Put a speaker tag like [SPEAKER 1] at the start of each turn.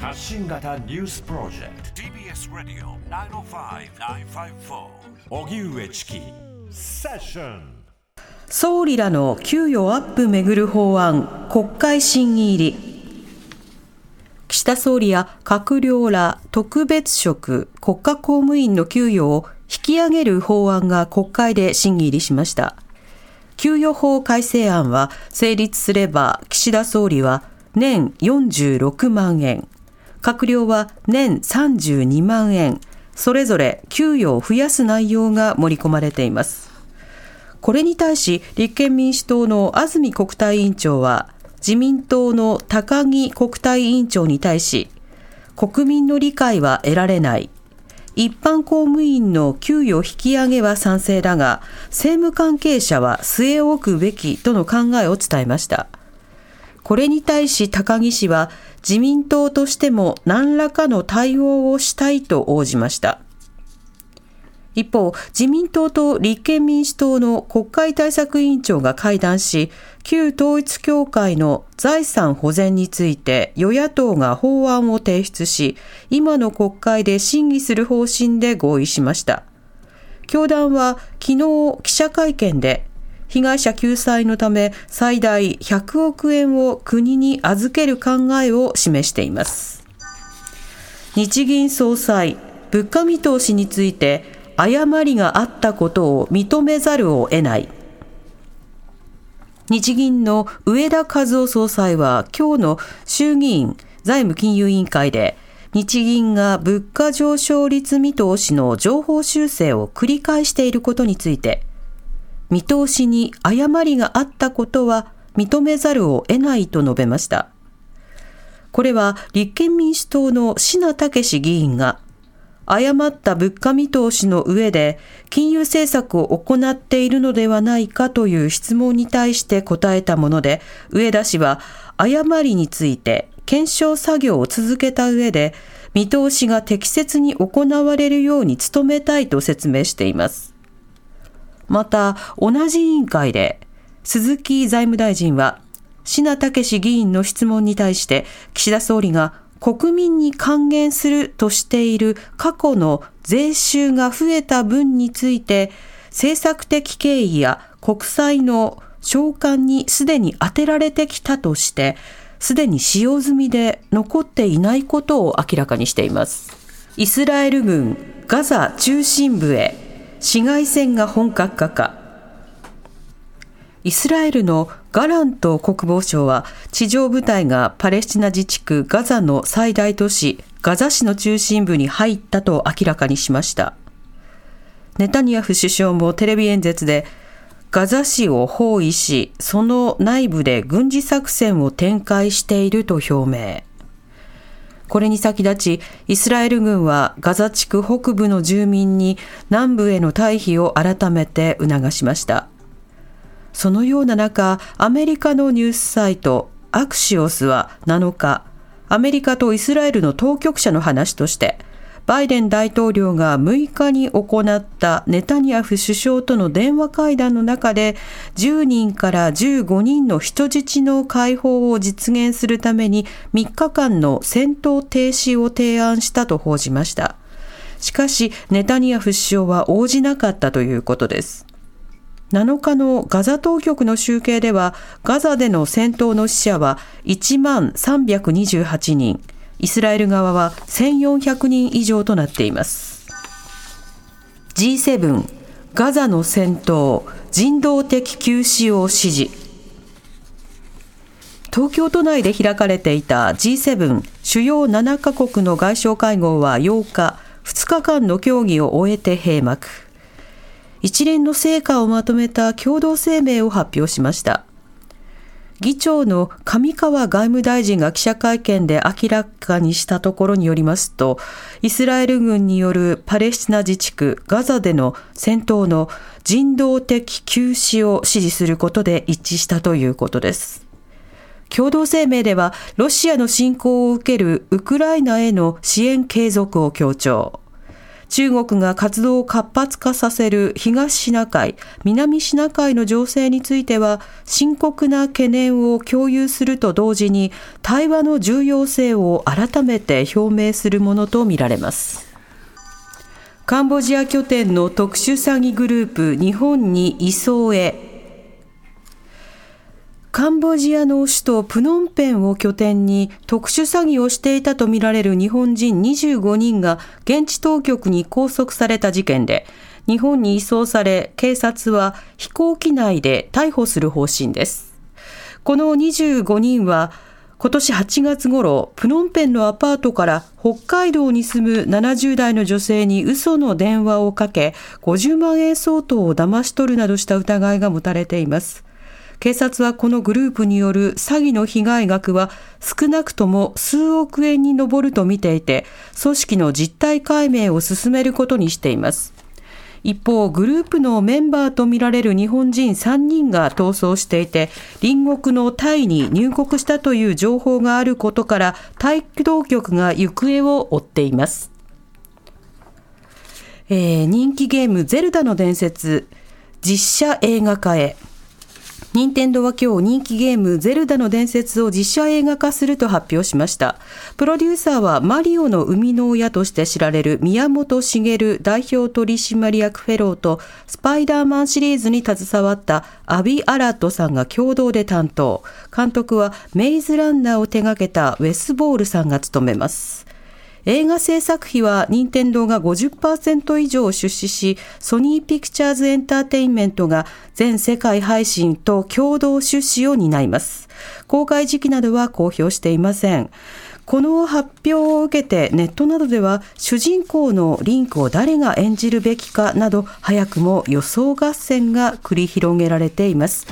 [SPEAKER 1] 発信型ニュースプロジェクト。
[SPEAKER 2] TBS ラディオ905-954
[SPEAKER 1] おぎゅうえちきセッション
[SPEAKER 3] 総理らの給与アップめぐる法案、国会審議入り。岸田総理や閣僚ら特別職、国家公務員の給与を引き上げる法案が国会で審議入りしました。給与法改正案は成立すれば岸田総理は年46万円、閣僚は年32万円、それぞれ給与を増やす内容が盛り込まれています。これに対し立憲民主党の安住国対委員長は自民党の高木国対委員長に対し国民の理解は得られない。一般公務員の給与引き上げは賛成だが政務関係者は据え置くべきとの考えを伝えました。これに対し高木氏は自民党としても何らかの対応をしたいと応じました一方、自民党と立憲民主党の国会対策委員長が会談し、旧統一協会の財産保全について与野党が法案を提出し、今の国会で審議する方針で合意しました。教団は昨日記者会見で、被害者救済のため最大100億円を国に預ける考えを示しています。日銀総裁、物価見通しについて誤りがあったことを認めざるを得ない。日銀の上田和夫総裁は今日の衆議院財務金融委員会で日銀が物価上昇率見通しの情報修正を繰り返していることについて見通しに誤りがあったことは認めざるを得ないと述べました。これは立憲民主党の品武議員が誤った物価見通しの上で金融政策を行っているのではないかという質問に対して答えたもので、上田氏は誤りについて検証作業を続けた上で、見通しが適切に行われるように努めたいと説明しています。また、同じ委員会で、鈴木財務大臣は、品武議員の質問に対して、岸田総理が国民に還元するとしている過去の税収が増えた分について、政策的経緯や国債の償還にすでに充てられてきたとして、すでに使用済みで残っていないことを明らかにしています。イスラエル軍ガザ中心部へ市街戦が本格化か。イスラエルのガラント国防相は地上部隊がパレスチナ自治区ガザの最大都市ガザ市の中心部に入ったと明らかにしました。ネタニヤフ首相もテレビ演説でガザ市を包囲し、その内部で軍事作戦を展開していると表明。これに先立ち、イスラエル軍はガザ地区北部の住民に南部への退避を改めて促しました。そのような中、アメリカのニュースサイトアクシオスは7日、アメリカとイスラエルの当局者の話として、バイデン大統領が6日に行ったネタニヤフ首相との電話会談の中で10人から15人の人質の解放を実現するために3日間の戦闘停止を提案したと報じました。しかし、ネタニヤフ首相は応じなかったということです。7日のガザ当局の集計では、ガザでの戦闘の死者は1万328人、イスラエル側は1400人以上となっています。G7 ガザの戦闘人道的休止を指示東京都内で開かれていた G7 主要7カ国の外相会合は8日2日間の協議を終えて閉幕一連の成果をまとめた共同声明を発表しました。議長の上川外務大臣が記者会見で明らかにしたところによりますと、イスラエル軍によるパレスチナ自治区ガザでの戦闘の人道的休止を支持することで一致したということです。共同声明では、ロシアの侵攻を受けるウクライナへの支援継続を強調。中国が活動を活発化させる東シナ海、南シナ海の情勢については深刻な懸念を共有すると同時に対話の重要性を改めて表明するものとみられます。カンボジア拠点の特殊詐欺グループ日本に移送へカンボジアの首都プノンペンを拠点に特殊詐欺をしていたとみられる日本人25人が現地当局に拘束された事件で、日本に移送され、警察は飛行機内で逮捕する方針です。この25人は、今年8月頃、プノンペンのアパートから北海道に住む70代の女性に嘘の電話をかけ、50万円相当を騙し取るなどした疑いが持たれています。警察はこのグループによる詐欺の被害額は少なくとも数億円に上ると見ていて、組織の実態解明を進めることにしています。一方、グループのメンバーとみられる日本人3人が逃走していて、隣国のタイに入国したという情報があることから、タイ当局が行方を追っています。えー、人気ゲームゼルダの伝説、実写映画化へ。任天堂は今日人気ゲームゼルダの伝説を実写映画化すると発表しました。プロデューサーはマリオの生みの親として知られる宮本茂代表取締役フェローとスパイダーマンシリーズに携わったアビ・アラットさんが共同で担当。監督はメイズランナーを手掛けたウェスボールさんが務めます。映画制作費は任天堂が50%以上出資し、ソニーピクチャーズエンターテインメントが全世界配信と共同出資を担います。公開時期などは公表していません。この発表を受けてネットなどでは主人公のリンクを誰が演じるべきかなど早くも予想合戦が繰り広げられています。